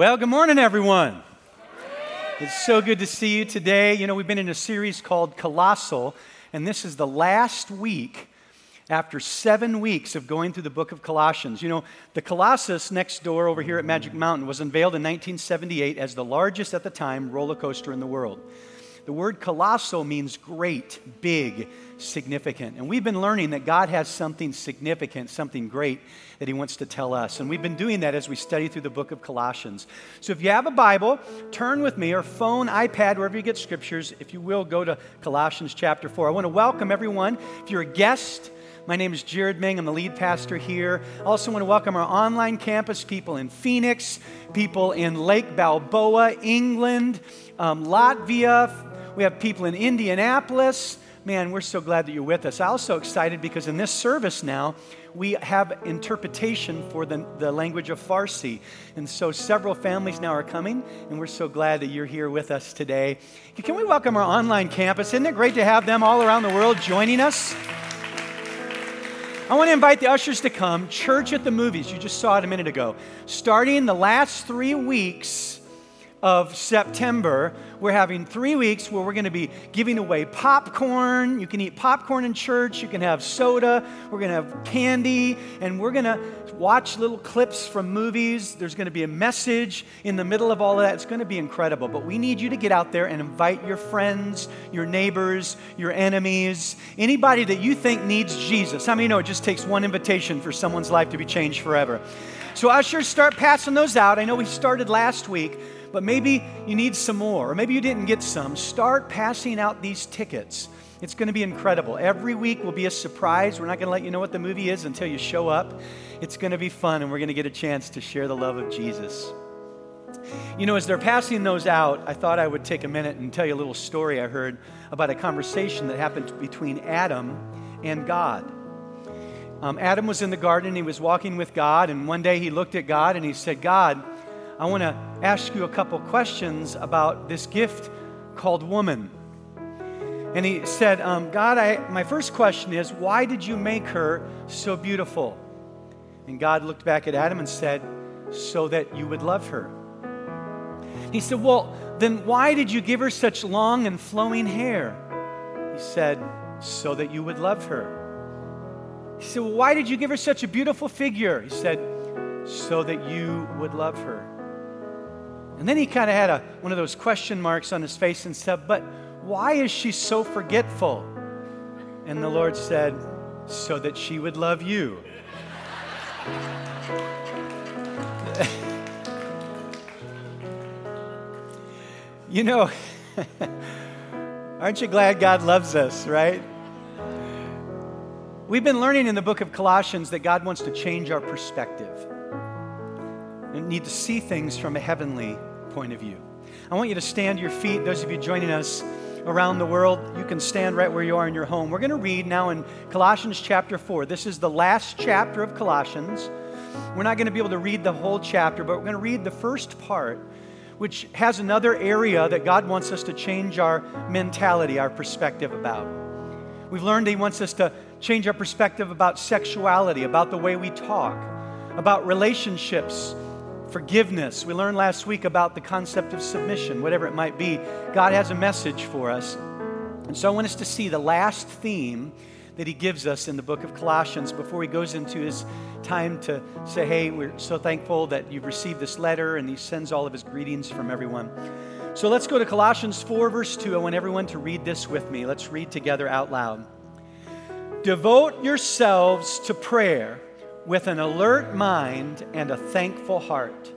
Well, good morning, everyone. It's so good to see you today. You know, we've been in a series called Colossal, and this is the last week after seven weeks of going through the book of Colossians. You know, the Colossus next door over here at Magic Mountain was unveiled in 1978 as the largest at the time roller coaster in the world. The word colossal means great, big, significant. And we've been learning that God has something significant, something great that He wants to tell us. And we've been doing that as we study through the book of Colossians. So if you have a Bible, turn with me, or phone, iPad, wherever you get scriptures. If you will, go to Colossians chapter 4. I want to welcome everyone. If you're a guest, my name is Jared Ming. I'm the lead pastor here. I also want to welcome our online campus people in Phoenix, people in Lake Balboa, England, um, Latvia. We have people in Indianapolis. Man, we're so glad that you're with us. I'm also excited because in this service now, we have interpretation for the, the language of Farsi. And so several families now are coming, and we're so glad that you're here with us today. Can we welcome our online campus? Isn't it great to have them all around the world joining us? I want to invite the ushers to come. Church at the Movies, you just saw it a minute ago. Starting the last three weeks of September, we're having three weeks where we're going to be giving away popcorn. You can eat popcorn in church, you can have soda, we're going to have candy, and we're going to watch little clips from movies. There's going to be a message in the middle of all of that. It's going to be incredible. But we need you to get out there and invite your friends, your neighbors, your enemies, anybody that you think needs Jesus. How many know it just takes one invitation for someone's life to be changed forever? So, ushers, start passing those out. I know we started last week but maybe you need some more, or maybe you didn't get some. Start passing out these tickets. It's going to be incredible. Every week will be a surprise. We're not going to let you know what the movie is until you show up. It's going to be fun, and we're going to get a chance to share the love of Jesus. You know, as they're passing those out, I thought I would take a minute and tell you a little story I heard about a conversation that happened between Adam and God. Um, Adam was in the garden, he was walking with God, and one day he looked at God and he said, God, I want to ask you a couple questions about this gift called woman. And he said, um, God, I, my first question is, why did you make her so beautiful? And God looked back at Adam and said, so that you would love her. He said, Well, then why did you give her such long and flowing hair? He said, So that you would love her. He said, Well, why did you give her such a beautiful figure? He said, So that you would love her. And then he kind of had a, one of those question marks on his face and said, But why is she so forgetful? And the Lord said, So that she would love you. you know, aren't you glad God loves us, right? We've been learning in the book of Colossians that God wants to change our perspective and need to see things from a heavenly point of view. I want you to stand to your feet. Those of you joining us around the world, you can stand right where you are in your home. We're going to read now in Colossians chapter 4. This is the last chapter of Colossians. We're not going to be able to read the whole chapter, but we're going to read the first part, which has another area that God wants us to change our mentality, our perspective about. We've learned He wants us to change our perspective about sexuality, about the way we talk, about relationships forgiveness. We learned last week about the concept of submission, whatever it might be. God has a message for us. And so I want us to see the last theme that he gives us in the book of Colossians before he goes into his time to say, Hey, we're so thankful that you've received this letter, and he sends all of his greetings from everyone. So let's go to Colossians 4, verse 2. I want everyone to read this with me. Let's read together out loud. Devote yourselves to prayer with an alert mind and a thankful heart.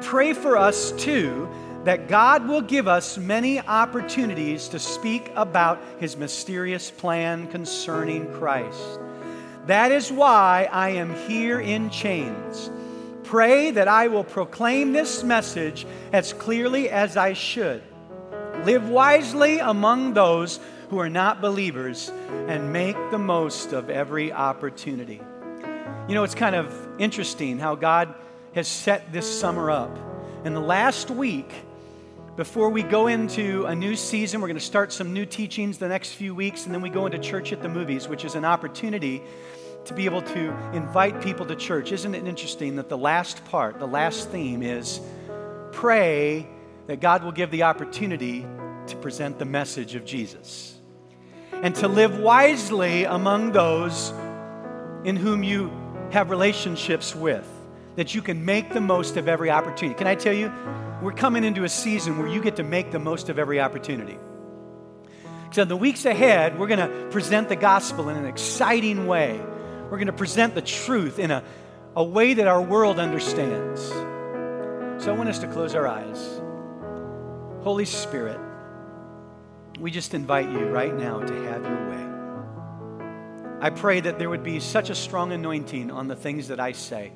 Pray for us too that God will give us many opportunities to speak about his mysterious plan concerning Christ. That is why I am here in chains. Pray that I will proclaim this message as clearly as I should. Live wisely among those who are not believers and make the most of every opportunity. You know, it's kind of interesting how God has set this summer up. In the last week, before we go into a new season, we're going to start some new teachings the next few weeks, and then we go into Church at the Movies, which is an opportunity to be able to invite people to church. Isn't it interesting that the last part, the last theme is pray that God will give the opportunity to present the message of Jesus and to live wisely among those in whom you have relationships with, that you can make the most of every opportunity. Can I tell you, we're coming into a season where you get to make the most of every opportunity. So, in the weeks ahead, we're going to present the gospel in an exciting way. We're going to present the truth in a, a way that our world understands. So, I want us to close our eyes. Holy Spirit, we just invite you right now to have your way. I pray that there would be such a strong anointing on the things that I say.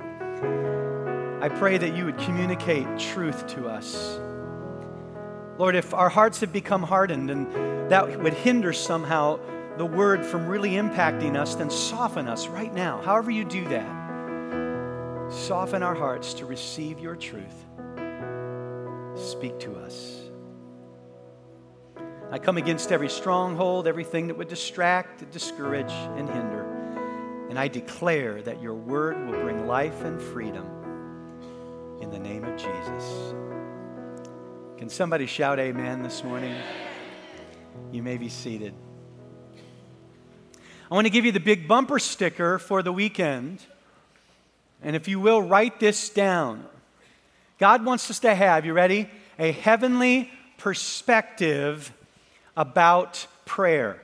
I pray that you would communicate truth to us. Lord, if our hearts have become hardened and that would hinder somehow the word from really impacting us, then soften us right now. However, you do that, soften our hearts to receive your truth. Speak to us. I come against every stronghold, everything that would distract, discourage, and hinder. And I declare that your word will bring life and freedom in the name of Jesus. Can somebody shout amen this morning? You may be seated. I want to give you the big bumper sticker for the weekend. And if you will, write this down. God wants us to have, you ready? A heavenly perspective about prayer.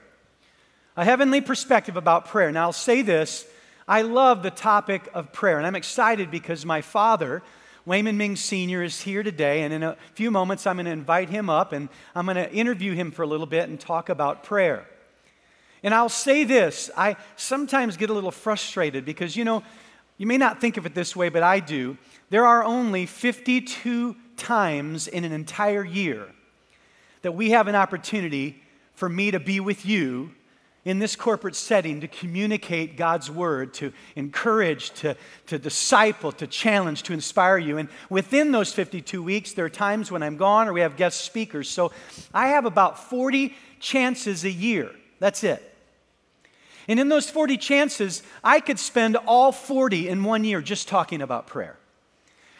A heavenly perspective about prayer. Now, I'll say this I love the topic of prayer, and I'm excited because my father, Wayman Ming Sr. is here today, and in a few moments I'm going to invite him up and I'm going to interview him for a little bit and talk about prayer. And I'll say this I sometimes get a little frustrated because, you know, you may not think of it this way, but I do. There are only 52 times in an entire year that we have an opportunity for me to be with you in this corporate setting to communicate God's word, to encourage, to, to disciple, to challenge, to inspire you. And within those 52 weeks, there are times when I'm gone or we have guest speakers. So I have about 40 chances a year. That's it. And in those 40 chances, I could spend all 40 in one year just talking about prayer.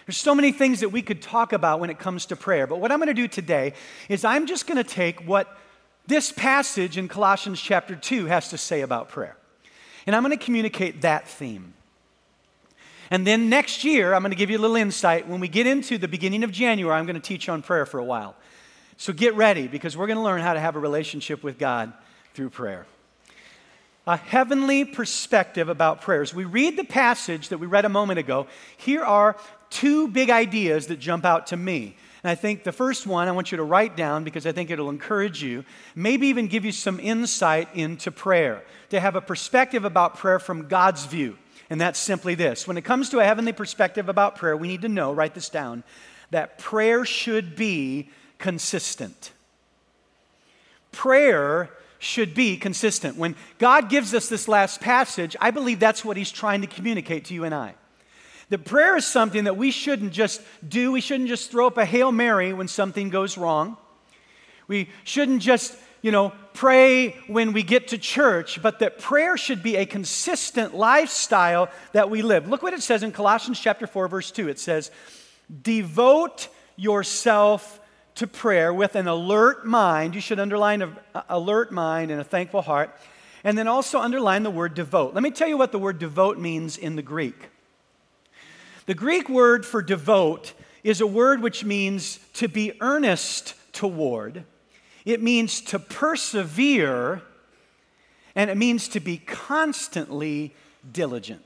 There's so many things that we could talk about when it comes to prayer. But what I'm going to do today is I'm just going to take what this passage in Colossians chapter 2 has to say about prayer. And I'm going to communicate that theme. And then next year, I'm going to give you a little insight. When we get into the beginning of January, I'm going to teach on prayer for a while. So get ready because we're going to learn how to have a relationship with God through prayer. A heavenly perspective about prayers. We read the passage that we read a moment ago. Here are two big ideas that jump out to me. And I think the first one I want you to write down because I think it'll encourage you, maybe even give you some insight into prayer, to have a perspective about prayer from God's view. And that's simply this when it comes to a heavenly perspective about prayer, we need to know, write this down, that prayer should be consistent. Prayer should be consistent. When God gives us this last passage, I believe that's what He's trying to communicate to you and I. That prayer is something that we shouldn't just do. We shouldn't just throw up a Hail Mary when something goes wrong. We shouldn't just, you know, pray when we get to church, but that prayer should be a consistent lifestyle that we live. Look what it says in Colossians chapter 4 verse 2. It says, "Devote yourself to prayer with an alert mind." You should underline an alert mind and a thankful heart. And then also underline the word devote. Let me tell you what the word devote means in the Greek. The Greek word for devote is a word which means to be earnest toward, it means to persevere, and it means to be constantly diligent.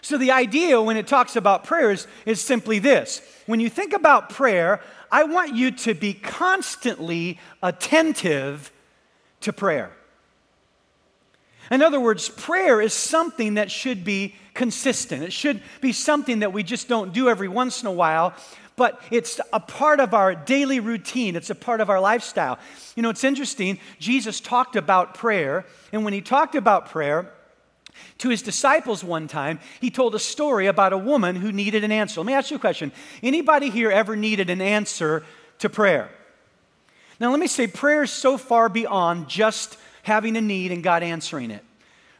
So, the idea when it talks about prayers is simply this when you think about prayer, I want you to be constantly attentive to prayer. In other words, prayer is something that should be consistent. It should be something that we just don't do every once in a while, but it's a part of our daily routine. It's a part of our lifestyle. You know, it's interesting. Jesus talked about prayer, and when he talked about prayer, to his disciples one time, he told a story about a woman who needed an answer. Let me ask you a question. Anybody here ever needed an answer to prayer? Now, let me say, prayer is so far beyond just having a need and God answering it.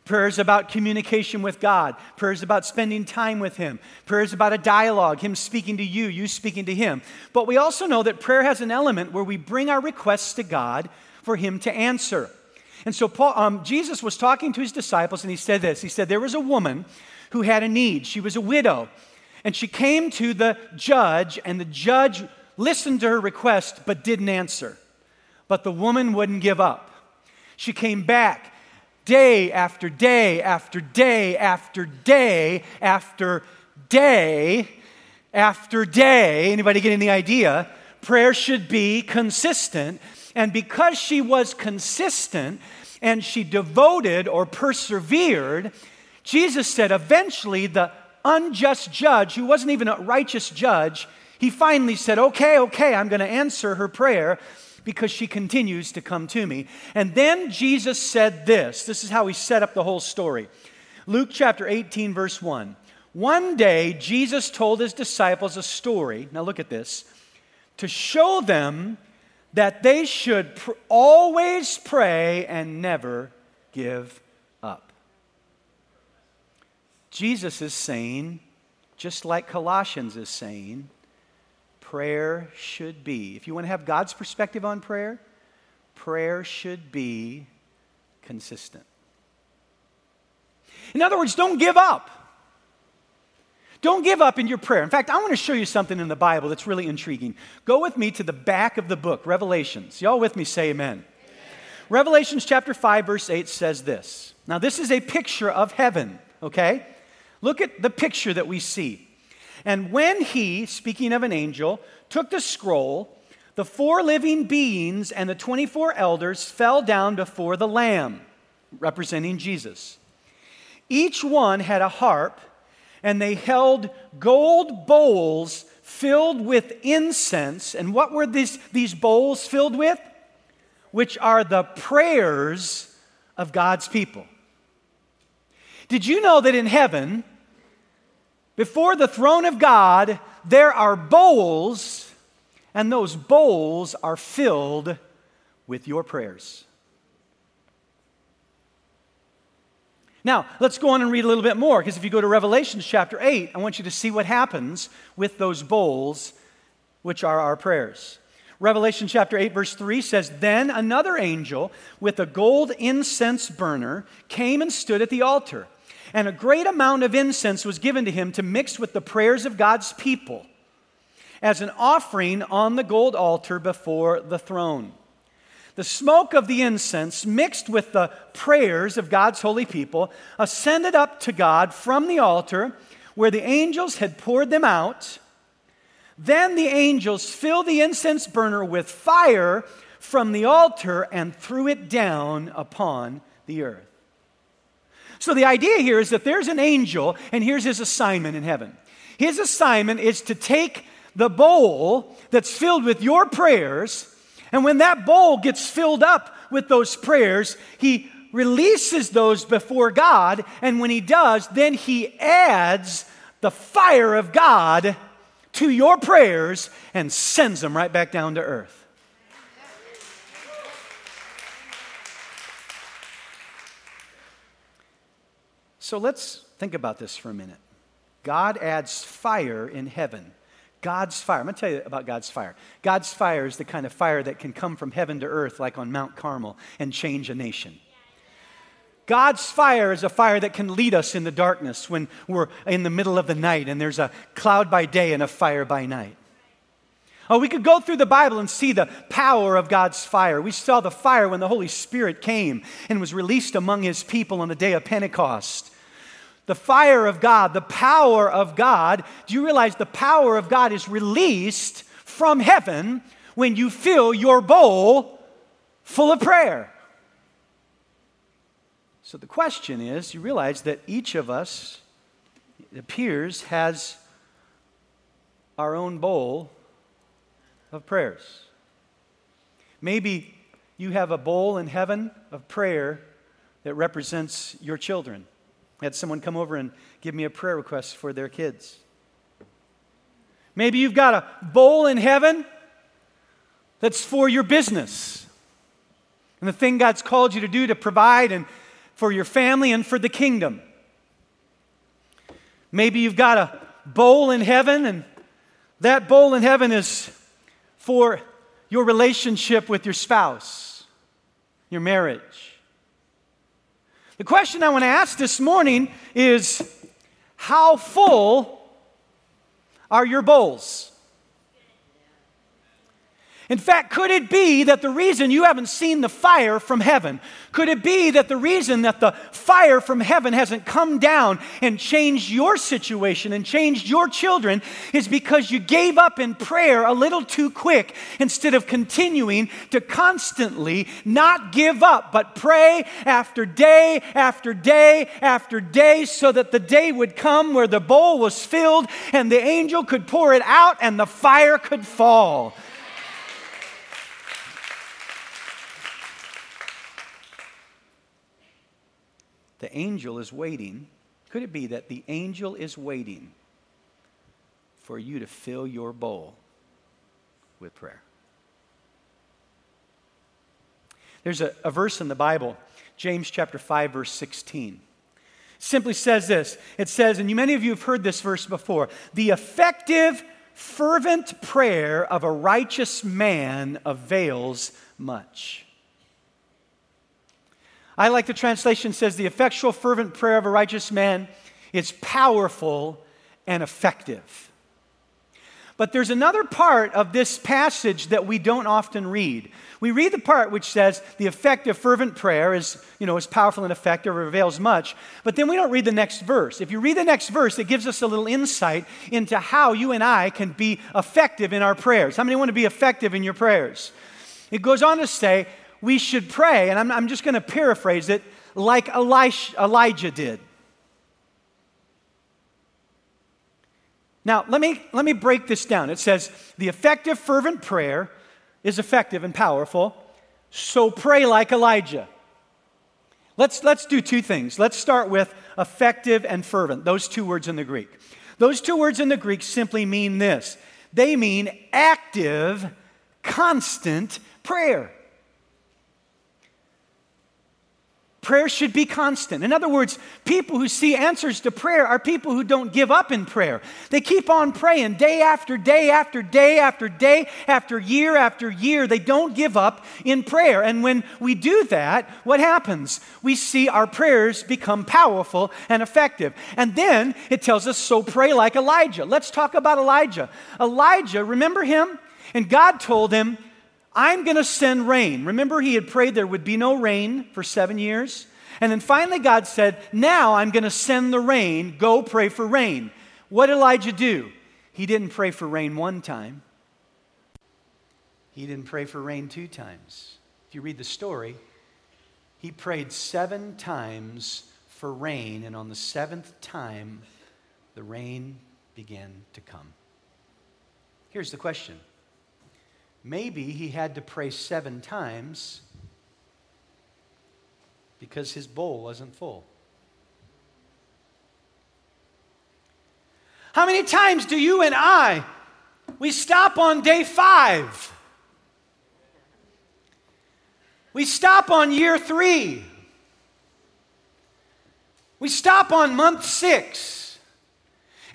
Prayer is about communication with God. Prayer is about spending time with Him. Prayer is about a dialogue, Him speaking to you, you speaking to Him. But we also know that prayer has an element where we bring our requests to God for Him to answer. And so Paul, um, Jesus was talking to his disciples and he said this He said, There was a woman who had a need. She was a widow. And she came to the judge, and the judge listened to her request but didn't answer. But the woman wouldn't give up. She came back day after day after day after day after day after day. Anybody getting the idea? Prayer should be consistent. And because she was consistent and she devoted or persevered, Jesus said eventually the unjust judge, who wasn't even a righteous judge, he finally said, Okay, okay, I'm going to answer her prayer because she continues to come to me. And then Jesus said this this is how he set up the whole story. Luke chapter 18, verse 1. One day, Jesus told his disciples a story. Now, look at this to show them that they should pr- always pray and never give up. Jesus is saying, just like Colossians is saying, prayer should be. If you want to have God's perspective on prayer, prayer should be consistent. In other words, don't give up. Don't give up in your prayer. In fact, I want to show you something in the Bible that's really intriguing. Go with me to the back of the book, Revelations. Y'all with me say amen. amen. Revelations chapter 5, verse 8 says this. Now, this is a picture of heaven, okay? Look at the picture that we see. And when he, speaking of an angel, took the scroll, the four living beings and the 24 elders fell down before the Lamb, representing Jesus. Each one had a harp, and they held gold bowls filled with incense. And what were these, these bowls filled with? Which are the prayers of God's people. Did you know that in heaven, before the throne of God, there are bowls, and those bowls are filled with your prayers. Now, let's go on and read a little bit more, because if you go to Revelation chapter 8, I want you to see what happens with those bowls, which are our prayers. Revelation chapter 8, verse 3 says, Then another angel with a gold incense burner came and stood at the altar and a great amount of incense was given to him to mix with the prayers of God's people as an offering on the gold altar before the throne. The smoke of the incense, mixed with the prayers of God's holy people, ascended up to God from the altar where the angels had poured them out. Then the angels filled the incense burner with fire from the altar and threw it down upon the earth. So the idea here is that there's an angel, and here's his assignment in heaven. His assignment is to take the bowl that's filled with your prayers, and when that bowl gets filled up with those prayers, he releases those before God, and when he does, then he adds the fire of God to your prayers and sends them right back down to earth. So let's think about this for a minute. God adds fire in heaven. God's fire. I'm going to tell you about God's fire. God's fire is the kind of fire that can come from heaven to earth, like on Mount Carmel, and change a nation. God's fire is a fire that can lead us in the darkness when we're in the middle of the night and there's a cloud by day and a fire by night. Oh, we could go through the Bible and see the power of God's fire. We saw the fire when the Holy Spirit came and was released among his people on the day of Pentecost the fire of God, the power of God, do you realize the power of God is released from heaven when you fill your bowl full of prayer? So the question is you realize that each of us, it appears, has our own bowl of prayers. Maybe you have a bowl in heaven of prayer that represents your children. Had someone come over and give me a prayer request for their kids. Maybe you've got a bowl in heaven that's for your business and the thing God's called you to do to provide and for your family and for the kingdom. Maybe you've got a bowl in heaven, and that bowl in heaven is for your relationship with your spouse, your marriage. The question I want to ask this morning is how full are your bowls? In fact, could it be that the reason you haven't seen the fire from heaven, could it be that the reason that the fire from heaven hasn't come down and changed your situation and changed your children is because you gave up in prayer a little too quick instead of continuing to constantly not give up, but pray after day after day after day so that the day would come where the bowl was filled and the angel could pour it out and the fire could fall? The angel is waiting. Could it be that the angel is waiting for you to fill your bowl with prayer? There's a, a verse in the Bible, James chapter 5, verse 16 simply says this it says and you many of you have heard this verse before the effective fervent prayer of a righteous man avails much I like the translation says the effectual fervent prayer of a righteous man is powerful and effective. But there's another part of this passage that we don't often read. We read the part which says the effective fervent prayer is, you know, is powerful and effective, or avails much, but then we don't read the next verse. If you read the next verse, it gives us a little insight into how you and I can be effective in our prayers. How many want to be effective in your prayers? It goes on to say, we should pray, and I'm, I'm just going to paraphrase it, like Elijah did. Now, let me, let me break this down. It says, the effective, fervent prayer is effective and powerful, so pray like Elijah. Let's, let's do two things. Let's start with effective and fervent, those two words in the Greek. Those two words in the Greek simply mean this they mean active, constant prayer. Prayer should be constant. In other words, people who see answers to prayer are people who don't give up in prayer. They keep on praying day after day after day after day after year after year. They don't give up in prayer. And when we do that, what happens? We see our prayers become powerful and effective. And then it tells us, so pray like Elijah. Let's talk about Elijah. Elijah, remember him? And God told him, I'm going to send rain. Remember, he had prayed there would be no rain for seven years? And then finally, God said, Now I'm going to send the rain. Go pray for rain. What did Elijah do? He didn't pray for rain one time, he didn't pray for rain two times. If you read the story, he prayed seven times for rain, and on the seventh time, the rain began to come. Here's the question Maybe he had to pray seven times because his bowl wasn't full. How many times do you and I we stop on day 5? We stop on year 3. We stop on month 6.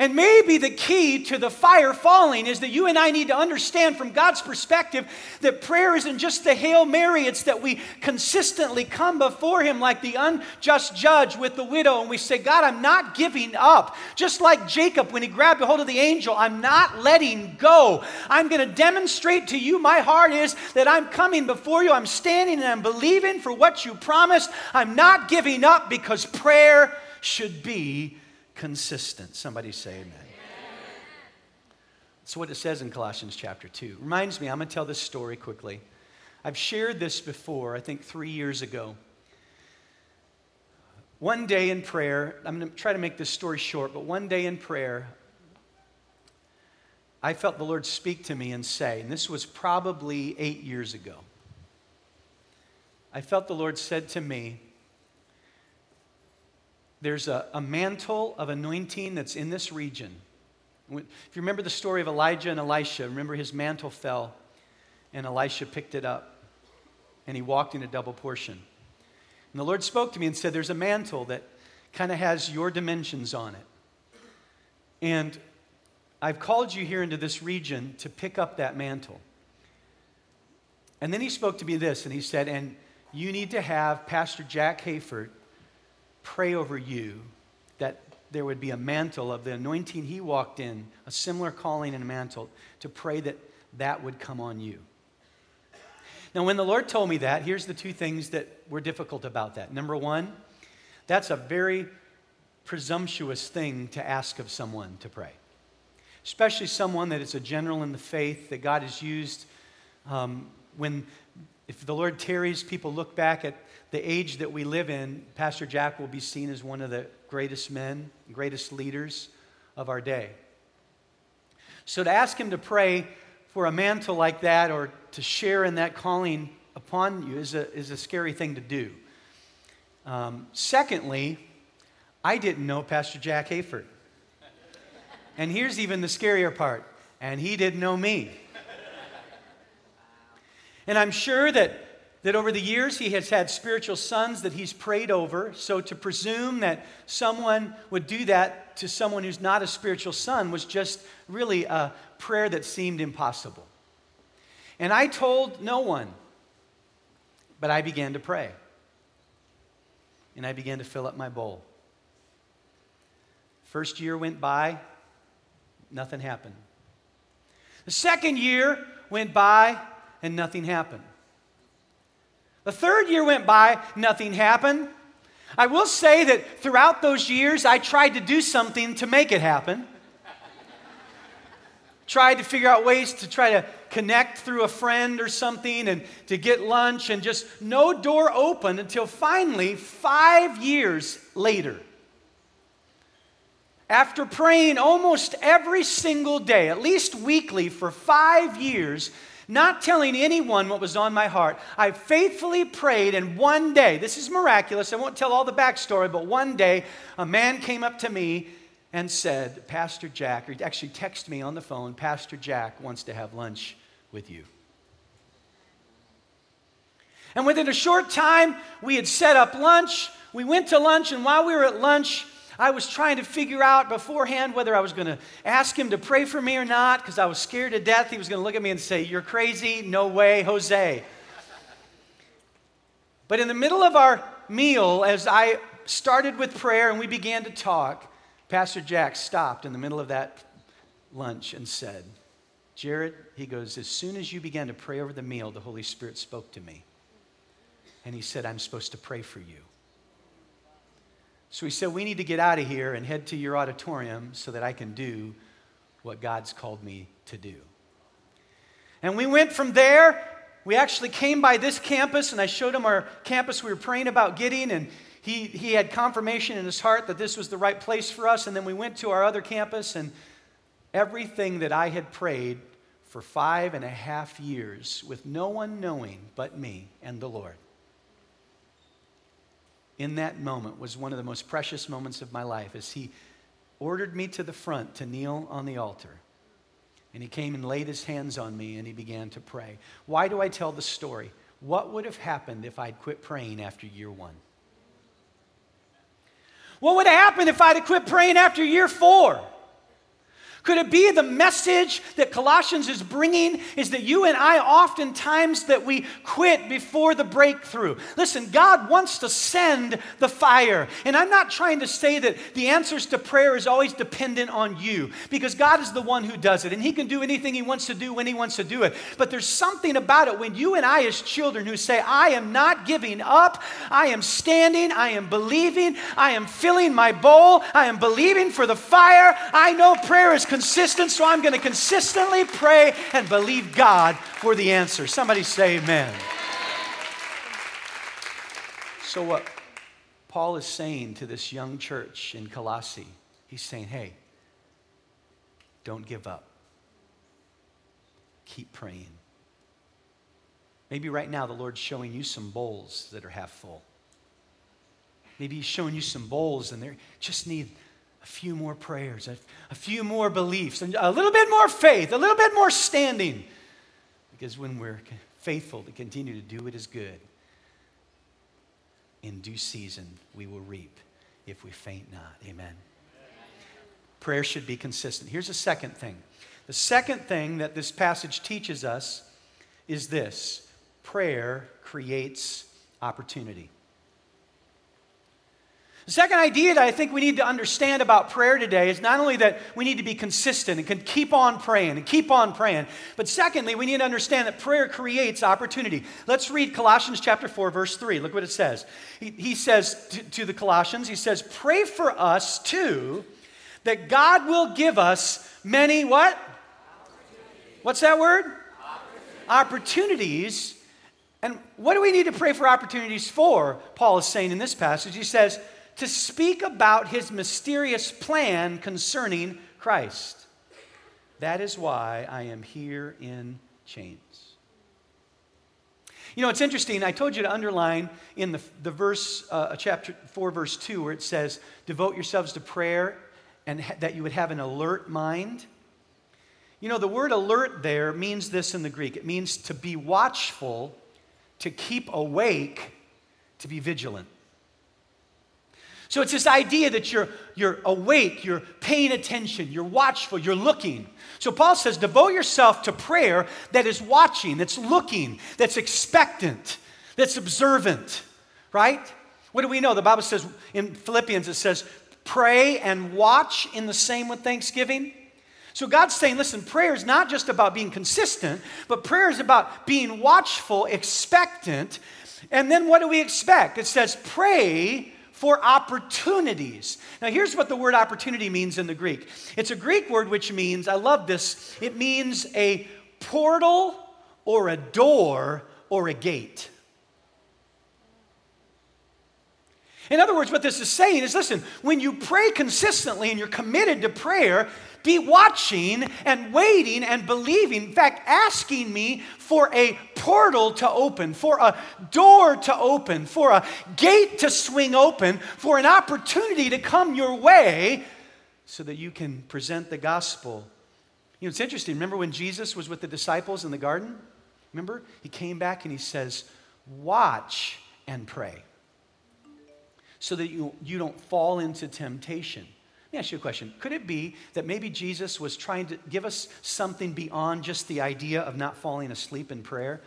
And maybe the key to the fire falling is that you and I need to understand from God's perspective that prayer isn't just the Hail Mary, it's that we consistently come before Him like the unjust judge with the widow and we say, God, I'm not giving up. Just like Jacob when he grabbed a hold of the angel, I'm not letting go. I'm going to demonstrate to you my heart is that I'm coming before you, I'm standing and I'm believing for what you promised. I'm not giving up because prayer should be consistent. Somebody say amen. That's what it says in Colossians chapter 2. Reminds me, I'm going to tell this story quickly. I've shared this before, I think three years ago. One day in prayer, I'm going to try to make this story short, but one day in prayer, I felt the Lord speak to me and say, and this was probably eight years ago. I felt the Lord said to me, there's a, a mantle of anointing that's in this region. If you remember the story of Elijah and Elisha, remember his mantle fell and Elisha picked it up and he walked in a double portion. And the Lord spoke to me and said, There's a mantle that kind of has your dimensions on it. And I've called you here into this region to pick up that mantle. And then he spoke to me this, and he said, And you need to have Pastor Jack Hayford pray over you that there would be a mantle of the anointing he walked in, a similar calling and a mantle, to pray that that would come on you. Now, when the Lord told me that, here's the two things that were difficult about that. Number one, that's a very presumptuous thing to ask of someone to pray, especially someone that is a general in the faith that God has used. Um, when, if the Lord tarries, people look back at the age that we live in, Pastor Jack will be seen as one of the greatest men, greatest leaders of our day. So to ask him to pray for a mantle like that or to share in that calling upon you is a, is a scary thing to do. Um, secondly, I didn't know Pastor Jack Hayford. And here's even the scarier part and he didn't know me. And I'm sure that, that over the years he has had spiritual sons that he's prayed over. So to presume that someone would do that to someone who's not a spiritual son was just really a prayer that seemed impossible. And I told no one, but I began to pray. And I began to fill up my bowl. First year went by, nothing happened. The second year went by, and nothing happened. The third year went by, nothing happened. I will say that throughout those years, I tried to do something to make it happen tried to figure out ways to try to connect through a friend or something and to get lunch, and just no door opened until finally, five years later. After praying almost every single day, at least weekly, for five years, not telling anyone what was on my heart, I faithfully prayed, and one day, this is miraculous, I won't tell all the backstory, but one day, a man came up to me and said, Pastor Jack, or actually texted me on the phone, Pastor Jack wants to have lunch with you. And within a short time, we had set up lunch. We went to lunch, and while we were at lunch, I was trying to figure out beforehand whether I was going to ask him to pray for me or not because I was scared to death. He was going to look at me and say, You're crazy. No way, Jose. But in the middle of our meal, as I started with prayer and we began to talk, Pastor Jack stopped in the middle of that lunch and said, Jared, he goes, as soon as you began to pray over the meal, the Holy Spirit spoke to me. And he said, I'm supposed to pray for you. So he said, We need to get out of here and head to your auditorium so that I can do what God's called me to do. And we went from there. We actually came by this campus, and I showed him our campus we were praying about getting, and he, he had confirmation in his heart that this was the right place for us. And then we went to our other campus, and everything that I had prayed for five and a half years with no one knowing but me and the Lord. In that moment was one of the most precious moments of my life as he ordered me to the front to kneel on the altar. And he came and laid his hands on me and he began to pray. Why do I tell the story? What would have happened if I'd quit praying after year one? What would have happened if I'd have quit praying after year four? Could it be the message that Colossians is bringing is that you and I oftentimes that we quit before the breakthrough? Listen, God wants to send the fire. And I'm not trying to say that the answers to prayer is always dependent on you because God is the one who does it and he can do anything he wants to do when he wants to do it. But there's something about it when you and I as children who say, "I am not giving up. I am standing, I am believing, I am filling my bowl, I am believing for the fire. I know prayer is consistent, so I'm going to consistently pray and believe God for the answer. Somebody say amen. So, what Paul is saying to this young church in Colossae, he's saying, hey, don't give up. Keep praying. Maybe right now the Lord's showing you some bowls that are half full. Maybe He's showing you some bowls and they just need a few more prayers, a, a few more beliefs, and a little bit more faith, a little bit more standing. Because when we're faithful to continue to do what is good, in due season we will reap if we faint not. Amen. Prayer should be consistent. Here's the second thing. The second thing that this passage teaches us is this prayer creates opportunity. The second idea that I think we need to understand about prayer today is not only that we need to be consistent and can keep on praying and keep on praying, but secondly, we need to understand that prayer creates opportunity. Let's read Colossians chapter 4, verse 3. Look what it says. He, he says to, to the Colossians, he says, Pray for us too, that God will give us many what? What's that word? Opportunities. opportunities. And what do we need to pray for opportunities for? Paul is saying in this passage. He says, to speak about his mysterious plan concerning Christ. That is why I am here in chains. You know, it's interesting. I told you to underline in the, the verse, uh, chapter 4, verse 2, where it says, Devote yourselves to prayer and ha- that you would have an alert mind. You know, the word alert there means this in the Greek it means to be watchful, to keep awake, to be vigilant. So it's this idea that you're, you're awake, you're paying attention, you're watchful, you're looking. So Paul says, devote yourself to prayer that is watching, that's looking, that's expectant, that's observant, right? What do we know? The Bible says in Philippians, it says, pray and watch in the same with thanksgiving. So God's saying, listen, prayer is not just about being consistent, but prayer is about being watchful, expectant. And then what do we expect? It says, pray for opportunities. Now, here's what the word opportunity means in the Greek it's a Greek word which means, I love this, it means a portal or a door or a gate. In other words, what this is saying is listen, when you pray consistently and you're committed to prayer, be watching and waiting and believing, in fact, asking me for a portal to open, for a door to open, for a gate to swing open, for an opportunity to come your way so that you can present the gospel. You know, it's interesting. Remember when Jesus was with the disciples in the garden? Remember? He came back and he says, Watch and pray so that you, you don't fall into temptation. Let me ask you a question. Could it be that maybe Jesus was trying to give us something beyond just the idea of not falling asleep in prayer?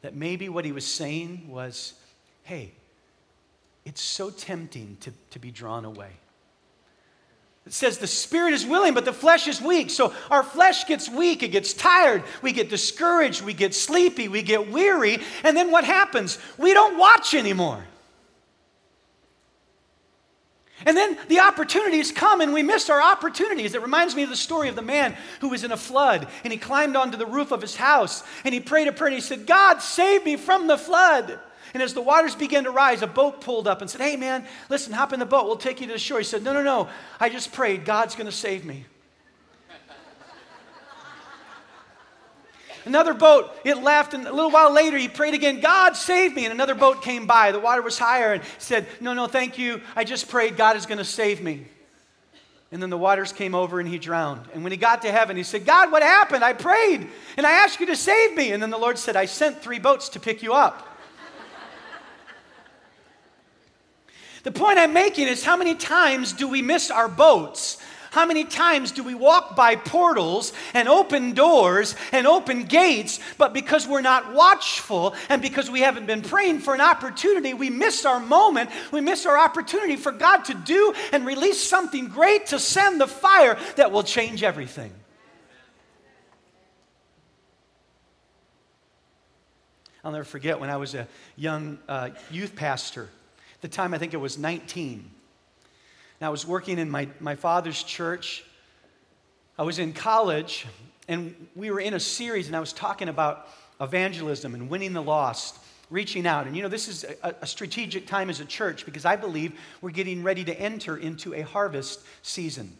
That maybe what he was saying was, hey, it's so tempting to, to be drawn away. It says the spirit is willing, but the flesh is weak. So our flesh gets weak, it gets tired, we get discouraged, we get sleepy, we get weary, and then what happens? We don't watch anymore. And then the opportunities come and we miss our opportunities. It reminds me of the story of the man who was in a flood and he climbed onto the roof of his house and he prayed a prayer and he said, God, save me from the flood. And as the waters began to rise, a boat pulled up and said, Hey, man, listen, hop in the boat. We'll take you to the shore. He said, No, no, no. I just prayed. God's going to save me. Another boat, it left, and a little while later he prayed again, God save me. And another boat came by. The water was higher and said, No, no, thank you. I just prayed, God is going to save me. And then the waters came over and he drowned. And when he got to heaven, he said, God, what happened? I prayed and I asked you to save me. And then the Lord said, I sent three boats to pick you up. the point I'm making is how many times do we miss our boats how many times do we walk by portals and open doors and open gates, but because we're not watchful and because we haven't been praying for an opportunity, we miss our moment. We miss our opportunity for God to do and release something great to send the fire that will change everything. I'll never forget when I was a young uh, youth pastor. At the time, I think it was 19. I was working in my, my father's church. I was in college, and we were in a series, and I was talking about evangelism and winning the lost, reaching out. And you know, this is a, a strategic time as a church because I believe we're getting ready to enter into a harvest season.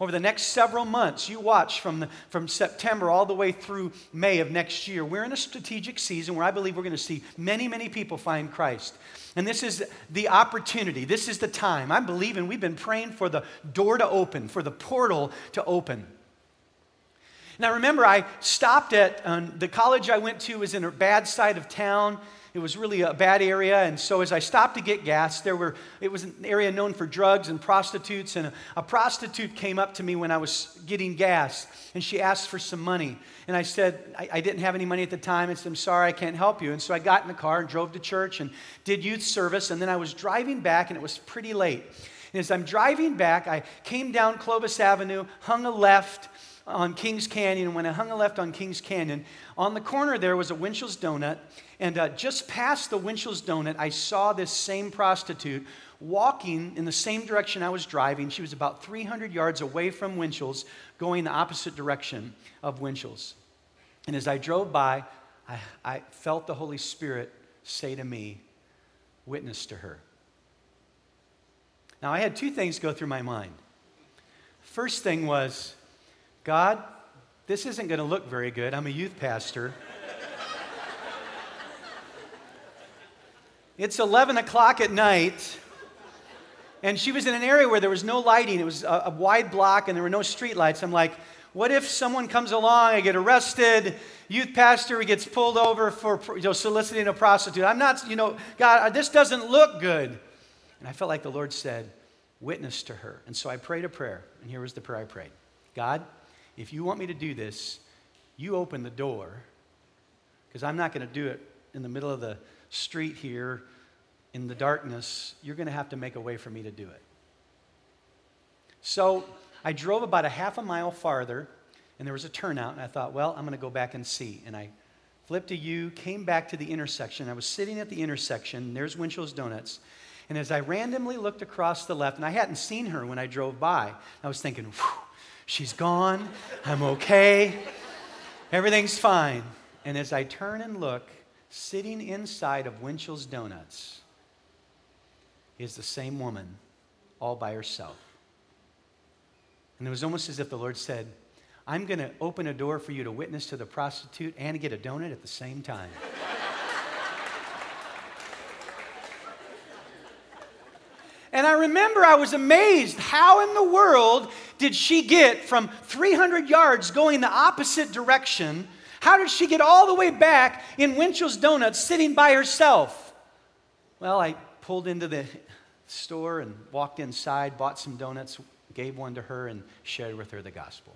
Over the next several months, you watch from, the, from September all the way through May of next year, we're in a strategic season where I believe we're going to see many, many people find Christ. And this is the opportunity. This is the time. I'm believing we've been praying for the door to open, for the portal to open. Now, remember, I stopped at um, the college I went to was in a bad side of town. It was really a bad area. And so as I stopped to get gas, there were, it was an area known for drugs and prostitutes. And a, a prostitute came up to me when I was getting gas and she asked for some money. And I said, I, I didn't have any money at the time. I said, I'm sorry, I can't help you. And so I got in the car and drove to church and did youth service. And then I was driving back and it was pretty late. And as I'm driving back, I came down Clovis Avenue, hung a left on Kings Canyon. And when I hung a left on Kings Canyon, on the corner there was a Winchell's Donut. And uh, just past the Winchell's Donut, I saw this same prostitute walking in the same direction I was driving. She was about 300 yards away from Winchell's, going the opposite direction of Winchell's. And as I drove by, I, I felt the Holy Spirit say to me, Witness to her. Now, I had two things go through my mind. First thing was, God, this isn't going to look very good. I'm a youth pastor. It's 11 o'clock at night, and she was in an area where there was no lighting. It was a, a wide block, and there were no streetlights. I'm like, what if someone comes along, I get arrested, youth pastor gets pulled over for you know, soliciting a prostitute? I'm not, you know, God, uh, this doesn't look good. And I felt like the Lord said, witness to her. And so I prayed a prayer, and here was the prayer I prayed God, if you want me to do this, you open the door, because I'm not going to do it in the middle of the street here in the darkness, you're going to have to make a way for me to do it. So I drove about a half a mile farther, and there was a turnout, and I thought, well, I'm going to go back and see. And I flipped a U, came back to the intersection. I was sitting at the intersection, there's Winchell's Donuts. And as I randomly looked across the left, and I hadn't seen her when I drove by, I was thinking, she's gone, I'm okay, everything's fine. And as I turn and look, sitting inside of Winchell's Donuts is the same woman all by herself. And it was almost as if the Lord said, I'm going to open a door for you to witness to the prostitute and get a donut at the same time. And I remember I was amazed how in the world did she get from 300 yards going the opposite direction how did she get all the way back in Winchell's Donuts sitting by herself? Well, I pulled into the store and walked inside, bought some donuts, gave one to her, and shared with her the gospel.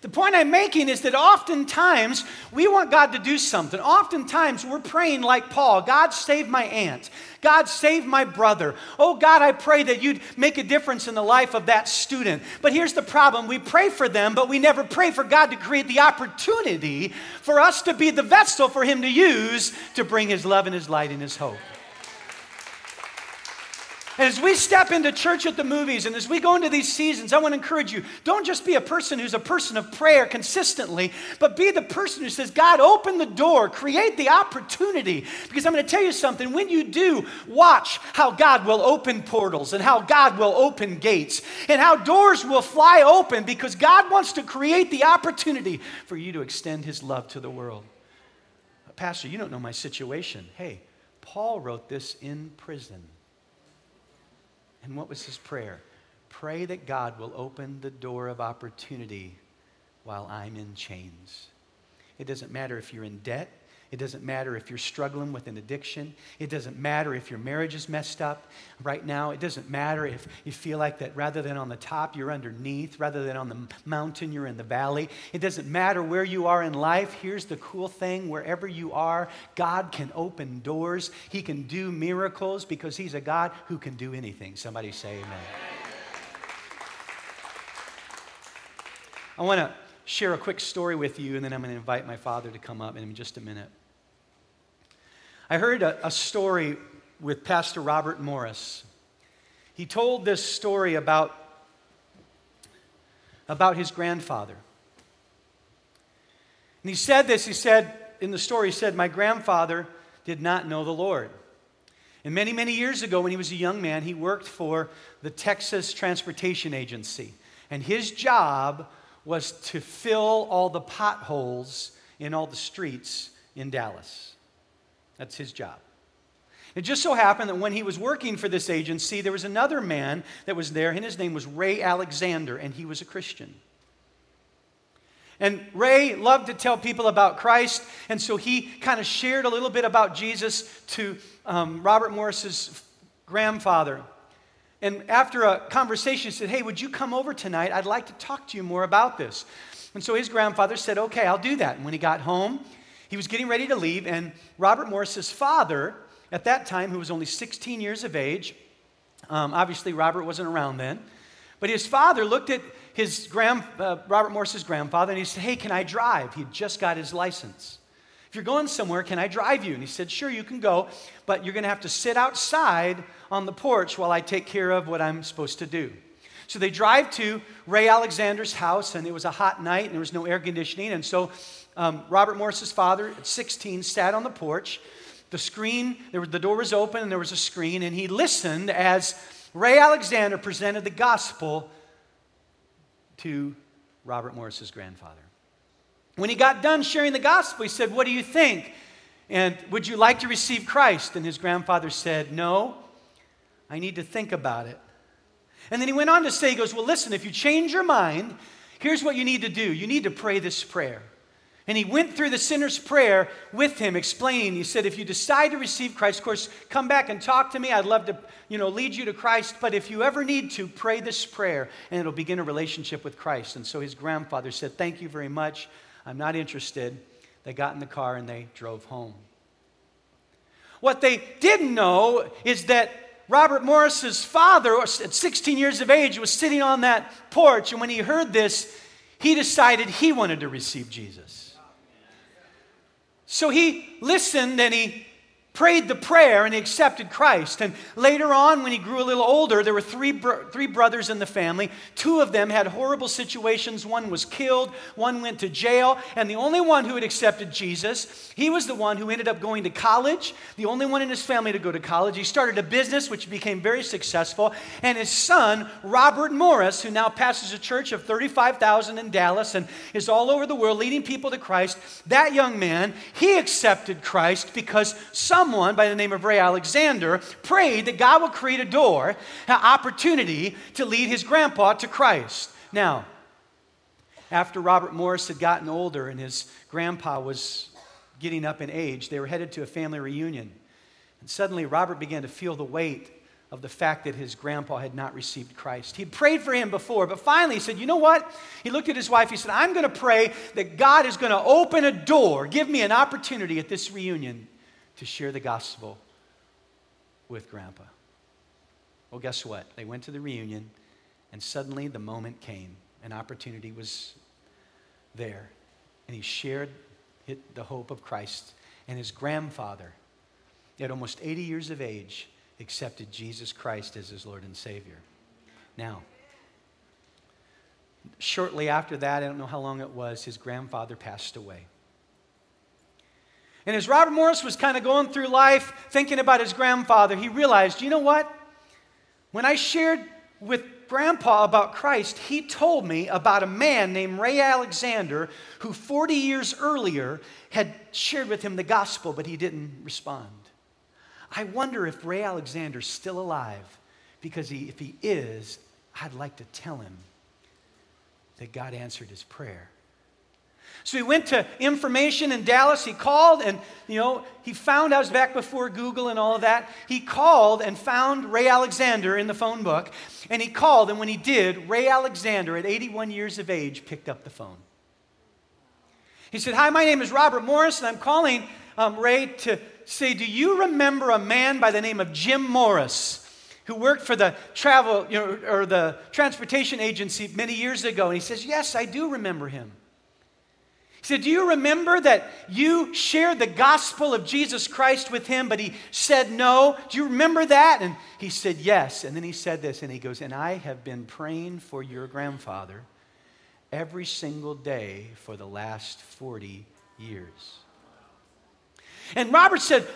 The point I'm making is that oftentimes we want God to do something. Oftentimes we're praying like Paul God, save my aunt. God, save my brother. Oh, God, I pray that you'd make a difference in the life of that student. But here's the problem we pray for them, but we never pray for God to create the opportunity for us to be the vessel for Him to use to bring His love and His light and His hope. And as we step into church at the movies and as we go into these seasons, I want to encourage you don't just be a person who's a person of prayer consistently, but be the person who says, God, open the door, create the opportunity. Because I'm going to tell you something when you do, watch how God will open portals and how God will open gates and how doors will fly open because God wants to create the opportunity for you to extend His love to the world. Pastor, you don't know my situation. Hey, Paul wrote this in prison. And what was his prayer? Pray that God will open the door of opportunity while I'm in chains. It doesn't matter if you're in debt. It doesn't matter if you're struggling with an addiction. It doesn't matter if your marriage is messed up right now. It doesn't matter if you feel like that rather than on the top, you're underneath. Rather than on the mountain, you're in the valley. It doesn't matter where you are in life. Here's the cool thing wherever you are, God can open doors. He can do miracles because He's a God who can do anything. Somebody say amen. I want to share a quick story with you, and then I'm going to invite my father to come up in just a minute. I heard a, a story with Pastor Robert Morris. He told this story about, about his grandfather. And he said this, he said, in the story, he said, My grandfather did not know the Lord. And many, many years ago, when he was a young man, he worked for the Texas Transportation Agency. And his job was to fill all the potholes in all the streets in Dallas. That's his job. It just so happened that when he was working for this agency, there was another man that was there, and his name was Ray Alexander, and he was a Christian. And Ray loved to tell people about Christ, and so he kind of shared a little bit about Jesus to um, Robert Morris's grandfather. And after a conversation, he said, Hey, would you come over tonight? I'd like to talk to you more about this. And so his grandfather said, Okay, I'll do that. And when he got home, he was getting ready to leave, and Robert Morris's father, at that time, who was only 16 years of age, um, obviously Robert wasn't around then, but his father looked at his grand, uh, Robert Morris's grandfather, and he said, Hey, can I drive? He'd just got his license. You're going somewhere, can I drive you? And he said, Sure, you can go, but you're going to have to sit outside on the porch while I take care of what I'm supposed to do. So they drive to Ray Alexander's house, and it was a hot night, and there was no air conditioning. And so um, Robert Morris's father, at 16, sat on the porch. The screen, there, the door was open, and there was a screen, and he listened as Ray Alexander presented the gospel to Robert Morris's grandfather. When he got done sharing the gospel, he said, What do you think? And would you like to receive Christ? And his grandfather said, No, I need to think about it. And then he went on to say, He goes, Well, listen, if you change your mind, here's what you need to do you need to pray this prayer. And he went through the sinner's prayer with him, explaining. He said, if you decide to receive Christ, of course, come back and talk to me. I'd love to, you know, lead you to Christ. But if you ever need to, pray this prayer, and it'll begin a relationship with Christ. And so his grandfather said, Thank you very much. I'm not interested. They got in the car and they drove home. What they didn't know is that Robert Morris's father, at 16 years of age, was sitting on that porch, and when he heard this, he decided he wanted to receive Jesus. So he listened and he prayed the prayer and he accepted Christ. And later on, when he grew a little older, there were three, three brothers in the family. Two of them had horrible situations. One was killed, one went to jail, and the only one who had accepted Jesus, he was the one who ended up going to college, the only one in his family to go to college. He started a business which became very successful, and his son, Robert Morris, who now pastors a church of 35,000 in Dallas and is all over the world leading people to Christ, that young man, he accepted Christ because some someone by the name of Ray Alexander prayed that God would create a door, an opportunity to lead his grandpa to Christ. Now, after Robert Morris had gotten older and his grandpa was getting up in age, they were headed to a family reunion. And suddenly, Robert began to feel the weight of the fact that his grandpa had not received Christ. He'd prayed for him before, but finally he said, You know what? He looked at his wife. He said, I'm going to pray that God is going to open a door, give me an opportunity at this reunion to share the gospel with Grandpa. Well, guess what? They went to the reunion, and suddenly the moment came. An opportunity was there. And he shared the hope of Christ. And his grandfather, at almost 80 years of age, accepted Jesus Christ as his Lord and Savior. Now, shortly after that, I don't know how long it was, his grandfather passed away. And as Robert Morris was kind of going through life thinking about his grandfather, he realized, you know what? When I shared with Grandpa about Christ, he told me about a man named Ray Alexander who 40 years earlier had shared with him the gospel, but he didn't respond. I wonder if Ray Alexander's still alive because he, if he is, I'd like to tell him that God answered his prayer. So he went to information in Dallas. He called and, you know, he found, I was back before Google and all of that. He called and found Ray Alexander in the phone book. And he called, and when he did, Ray Alexander, at 81 years of age, picked up the phone. He said, Hi, my name is Robert Morris, and I'm calling um, Ray to say, Do you remember a man by the name of Jim Morris? Who worked for the travel you know, or the transportation agency many years ago? And he says, Yes, I do remember him. He said, Do you remember that you shared the gospel of Jesus Christ with him, but he said no? Do you remember that? And he said, Yes. And then he said this, and he goes, And I have been praying for your grandfather every single day for the last 40 years. And Robert said,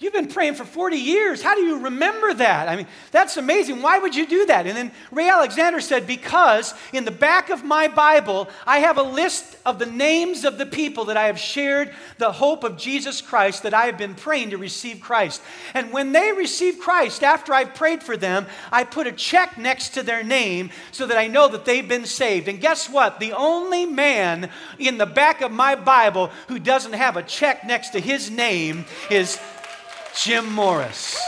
You've been praying for 40 years. How do you remember that? I mean, that's amazing. Why would you do that? And then Ray Alexander said, Because in the back of my Bible, I have a list of the names of the people that I have shared the hope of Jesus Christ that I have been praying to receive Christ. And when they receive Christ, after I've prayed for them, I put a check next to their name so that I know that they've been saved. And guess what? The only man in the back of my Bible who doesn't have a check next to his name is Jim Morris.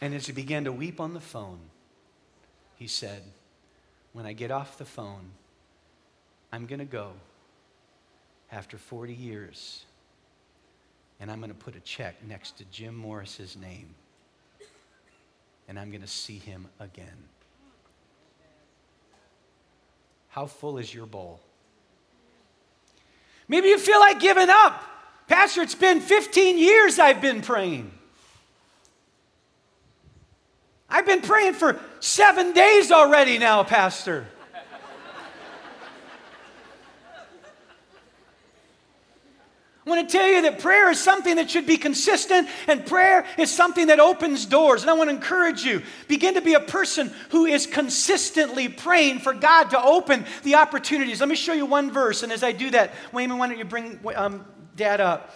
And as he began to weep on the phone, he said, When I get off the phone, I'm going to go after 40 years and I'm going to put a check next to Jim Morris's name and I'm going to see him again. How full is your bowl? Maybe you feel like giving up. Pastor, it's been 15 years I've been praying. I've been praying for seven days already now, Pastor. I want to tell you that prayer is something that should be consistent, and prayer is something that opens doors. And I want to encourage you begin to be a person who is consistently praying for God to open the opportunities. Let me show you one verse, and as I do that, Wayman, why don't you bring um, Dad up?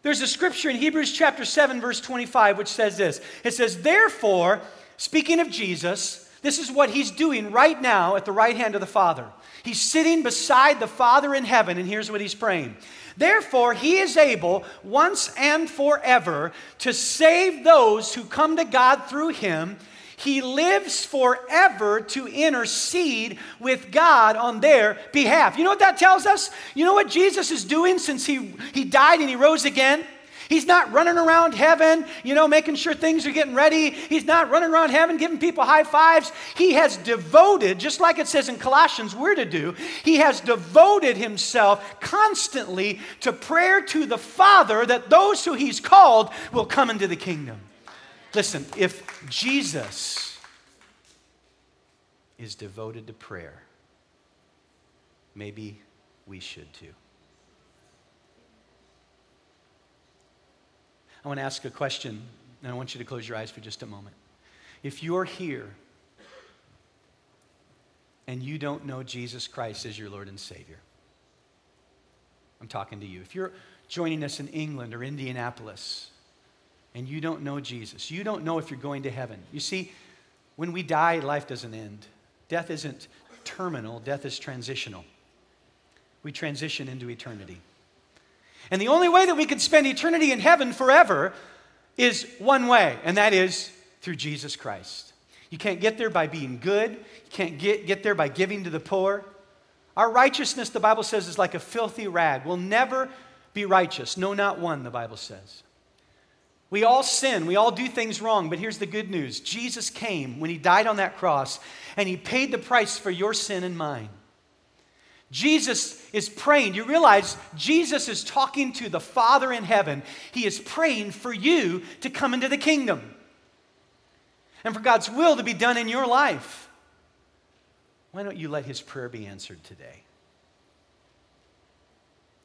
There's a scripture in Hebrews chapter 7, verse 25, which says this It says, Therefore, speaking of Jesus, this is what he's doing right now at the right hand of the Father. He's sitting beside the Father in heaven, and here's what he's praying Therefore, he is able once and forever to save those who come to God through him. He lives forever to intercede with God on their behalf. You know what that tells us? You know what Jesus is doing since he, he died and he rose again? He's not running around heaven, you know, making sure things are getting ready. He's not running around heaven giving people high fives. He has devoted, just like it says in Colossians, we're to do, he has devoted himself constantly to prayer to the Father that those who he's called will come into the kingdom. Listen, if Jesus is devoted to prayer, maybe we should too. I want to ask a question, and I want you to close your eyes for just a moment. If you're here and you don't know Jesus Christ as your Lord and Savior, I'm talking to you. If you're joining us in England or Indianapolis and you don't know Jesus, you don't know if you're going to heaven. You see, when we die, life doesn't end. Death isn't terminal, death is transitional. We transition into eternity. And the only way that we can spend eternity in heaven forever is one way, and that is through Jesus Christ. You can't get there by being good, you can't get, get there by giving to the poor. Our righteousness, the Bible says, is like a filthy rag. We'll never be righteous. No, not one, the Bible says. We all sin, we all do things wrong, but here's the good news Jesus came when he died on that cross, and he paid the price for your sin and mine. Jesus is praying. You realize Jesus is talking to the Father in heaven. He is praying for you to come into the kingdom and for God's will to be done in your life. Why don't you let his prayer be answered today?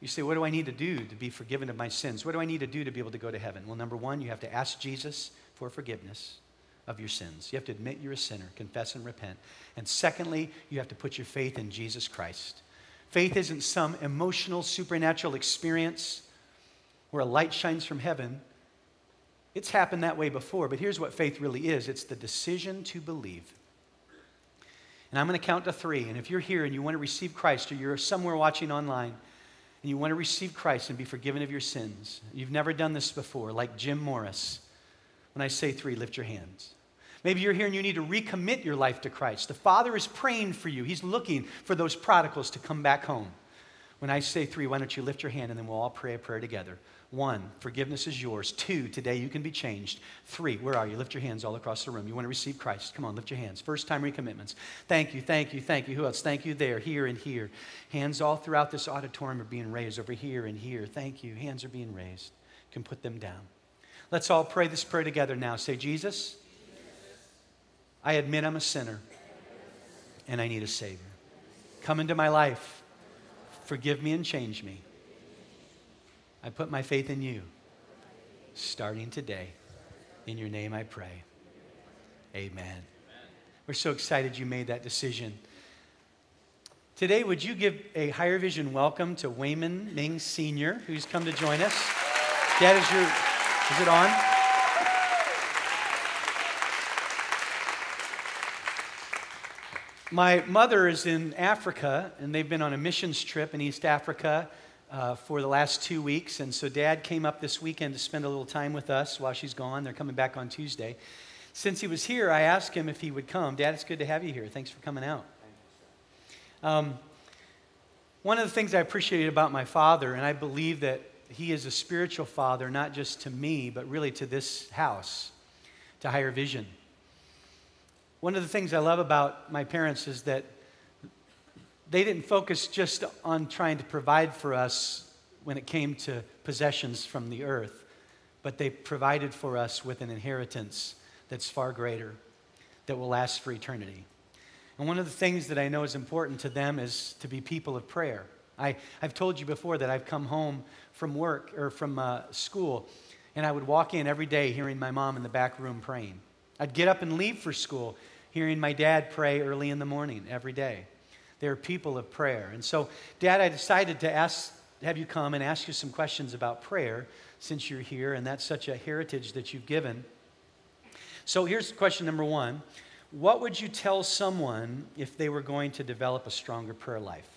You say, What do I need to do to be forgiven of my sins? What do I need to do to be able to go to heaven? Well, number one, you have to ask Jesus for forgiveness of your sins. You have to admit you're a sinner, confess and repent. And secondly, you have to put your faith in Jesus Christ. Faith isn't some emotional, supernatural experience where a light shines from heaven. It's happened that way before, but here's what faith really is it's the decision to believe. And I'm going to count to three. And if you're here and you want to receive Christ, or you're somewhere watching online and you want to receive Christ and be forgiven of your sins, you've never done this before, like Jim Morris, when I say three, lift your hands. Maybe you're here and you need to recommit your life to Christ. The Father is praying for you, He's looking for those prodigals to come back home. When I say three, why don't you lift your hand and then we'll all pray a prayer together. One, forgiveness is yours. Two, today you can be changed. Three, where are you? Lift your hands all across the room. You want to receive Christ. Come on, lift your hands. First time recommitments. Thank you, thank you, thank you. Who else? Thank you there, here, and here. Hands all throughout this auditorium are being raised over here and here. Thank you. Hands are being raised. You can put them down. Let's all pray this prayer together now. Say, Jesus, I admit I'm a sinner and I need a Savior. Come into my life, forgive me and change me. I put my faith in you. Starting today. In your name I pray. Amen. We're so excited you made that decision. Today, would you give a higher vision welcome to Wayman Ming Sr., who's come to join us? Dad, is your is it on? My mother is in Africa, and they've been on a missions trip in East Africa uh, for the last two weeks. And so, Dad came up this weekend to spend a little time with us while she's gone. They're coming back on Tuesday. Since he was here, I asked him if he would come. Dad, it's good to have you here. Thanks for coming out. Um, one of the things I appreciated about my father, and I believe that he is a spiritual father, not just to me, but really to this house, to higher vision. One of the things I love about my parents is that they didn't focus just on trying to provide for us when it came to possessions from the earth, but they provided for us with an inheritance that's far greater, that will last for eternity. And one of the things that I know is important to them is to be people of prayer. I, have told you before that I've come home from work or from uh, school, and I would walk in every day hearing my mom in the back room praying. I'd get up and leave for school hearing my dad pray early in the morning every day. They're people of prayer. And so, Dad, I decided to ask, have you come and ask you some questions about prayer since you're here, and that's such a heritage that you've given. So, here's question number one What would you tell someone if they were going to develop a stronger prayer life?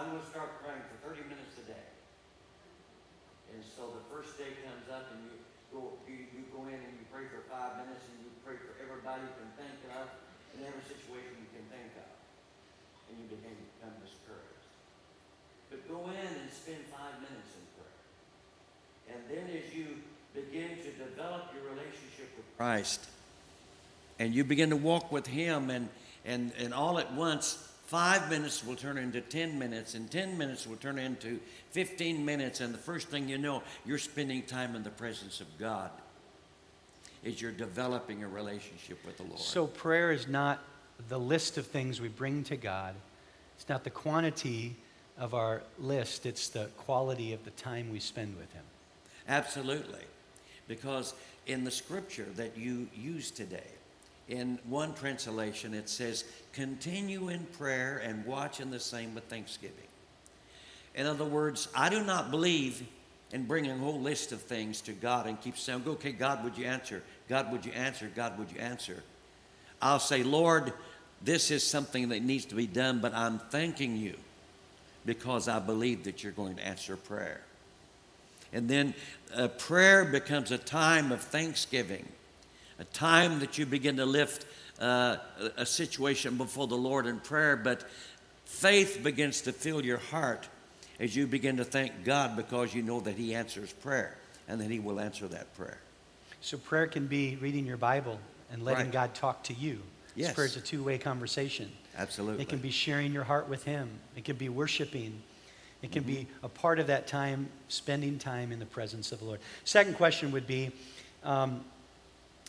I'm going to start praying for 30 minutes a day. And so the first day comes up and you go, you, you go in and you pray for five minutes and you pray for everybody you can think of in every situation you can think of. And you begin to become discouraged. But go in and spend five minutes in prayer. And then as you begin to develop your relationship with Christ, and you begin to walk with Him, and, and, and all at once, Five minutes will turn into 10 minutes, and 10 minutes will turn into 15 minutes, and the first thing you know, you're spending time in the presence of God. Is you're developing a relationship with the Lord. So, prayer is not the list of things we bring to God, it's not the quantity of our list, it's the quality of the time we spend with Him. Absolutely. Because in the scripture that you use today, in one translation, it says, continue in prayer and watch in the same with thanksgiving. In other words, I do not believe in bringing a whole list of things to God and keep saying, okay, God, would you answer? God, would you answer? God, would you answer? I'll say, Lord, this is something that needs to be done, but I'm thanking you because I believe that you're going to answer prayer. And then prayer becomes a time of thanksgiving, a time that you begin to lift uh, a situation before the Lord in prayer, but faith begins to fill your heart as you begin to thank God because you know that He answers prayer and that He will answer that prayer. So, prayer can be reading your Bible and letting right. God talk to you. Yes. Prayer is a two way conversation. Absolutely. It can be sharing your heart with Him, it can be worshiping. It can mm-hmm. be a part of that time, spending time in the presence of the Lord. Second question would be um,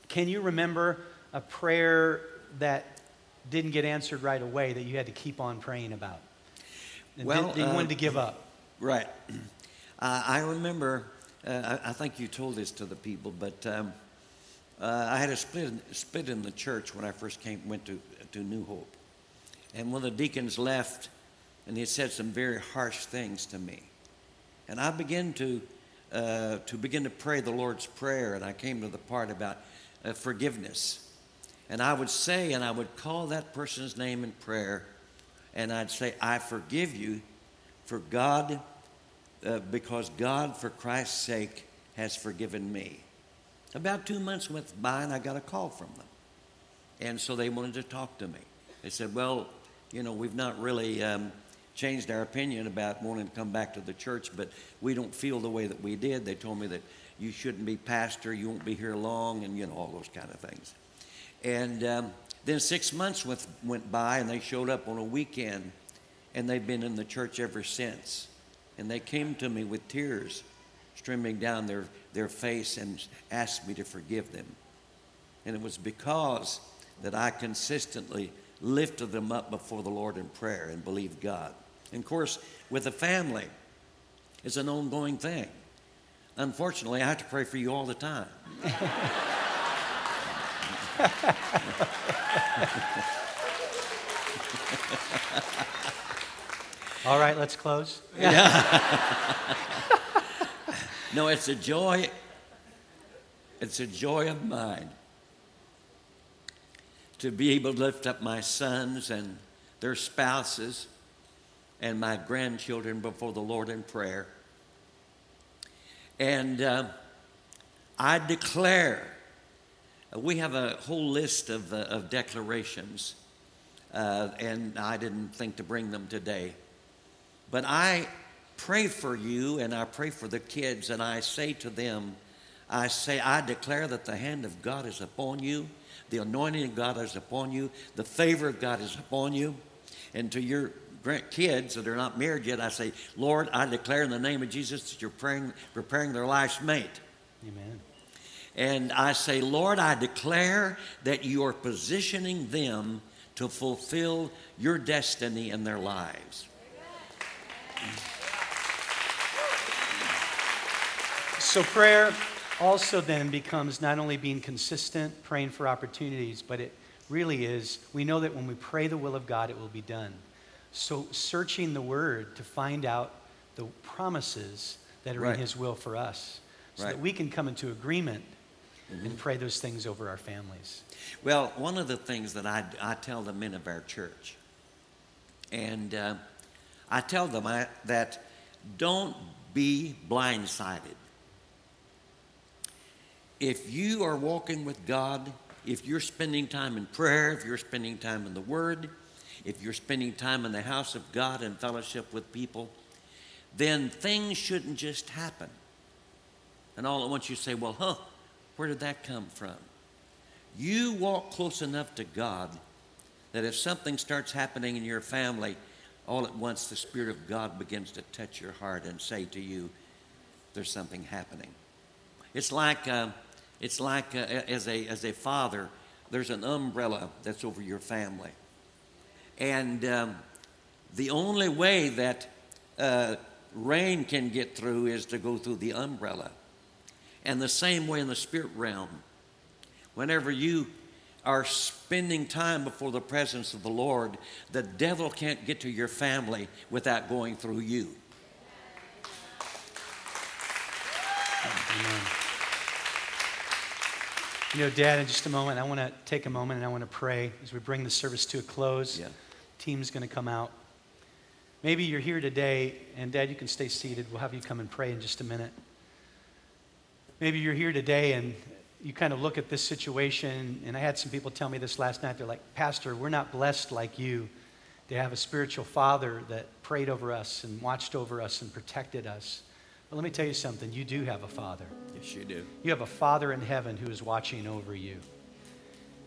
Can you remember a prayer that didn't get answered right away that you had to keep on praying about? And well, did, you uh, wanted to give up. Right. Uh, I remember, uh, I, I, think you told this to the people, but um, uh, I had a split, split in the church when I first came, went to, to New Hope. And one of the deacons left, and he said some very harsh things to me. And I began to, uh, to begin to pray the Lord's Prayer, and I came to the part about uh, forgiveness. And I would say, and I would call that person's name in prayer, and I'd say, I forgive you for God, uh, because God, for Christ's sake, has forgiven me. About two months went by, and I got a call from them. And so they wanted to talk to me. They said, Well, you know, we've not really um, changed our opinion about wanting to come back to the church, but we don't feel the way that we did. They told me that you shouldn't be pastor, you won't be here long, and, you know, all those kind of things. And um, then six months went, went by, and they showed up on a weekend and they've been in the church ever since. And they came to me with tears streaming down their, their face and asked me to forgive them. And it was because that I consistently lifted them up before the Lord in prayer and believed God. And of course, with a family, it's an ongoing thing. Unfortunately, I have to pray for you all the time. All right, let's close. Yeah. no, it's a joy. It's a joy of mine to be able to lift up my sons and their spouses and my grandchildren before the Lord in prayer. And uh, I declare, we have a whole list of, uh, of declarations, uh, and I didn't think to bring them today. But I pray for you and I pray for the kids, and I say to them, I say, I declare that the hand of God is upon you, the anointing of God is upon you, the favor of God is upon you. And to your kids that are not married yet, I say, Lord, I declare in the name of Jesus that you're praying, preparing their life's mate. Amen. And I say, Lord, I declare that you are positioning them to fulfill your destiny in their lives. So, prayer also then becomes not only being consistent, praying for opportunities, but it really is, we know that when we pray the will of God, it will be done. So, searching the Word to find out the promises that are right. in His will for us so right. that we can come into agreement mm-hmm. and pray those things over our families. Well, one of the things that I, I tell the men of our church, and uh, I tell them I, that don't be blindsided. If you are walking with God, if you're spending time in prayer, if you're spending time in the Word, if you're spending time in the house of God and fellowship with people, then things shouldn't just happen. And all at once you say, well, huh, where did that come from? You walk close enough to God that if something starts happening in your family, all at once the Spirit of God begins to touch your heart and say to you, there's something happening. It's like, uh, it's like uh, as, a, as a father, there's an umbrella that's over your family. And um, the only way that uh, rain can get through is to go through the umbrella. And the same way in the spirit realm. Whenever you are spending time before the presence of the Lord, the devil can't get to your family without going through you. Amen. You know, Dad, in just a moment, I want to take a moment and I want to pray as we bring the service to a close. Yeah. Team's going to come out. Maybe you're here today, and Dad, you can stay seated. We'll have you come and pray in just a minute. Maybe you're here today and you kind of look at this situation, and I had some people tell me this last night. They're like, Pastor, we're not blessed like you to have a spiritual father that prayed over us and watched over us and protected us. But let me tell you something you do have a father. Yes, you do. You have a father in heaven who is watching over you.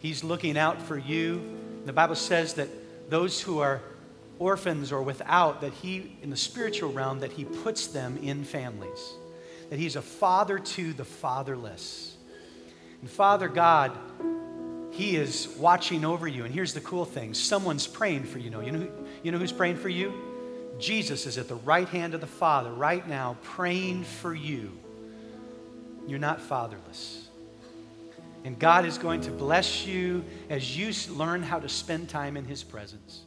He's looking out for you. The Bible says that those who are orphans or without, that he, in the spiritual realm, that he puts them in families. That he's a father to the fatherless. And Father God, He is watching over you. And here's the cool thing someone's praying for you. Know. You, know, you know who's praying for you? Jesus is at the right hand of the Father right now praying for you. You're not fatherless. And God is going to bless you as you learn how to spend time in His presence.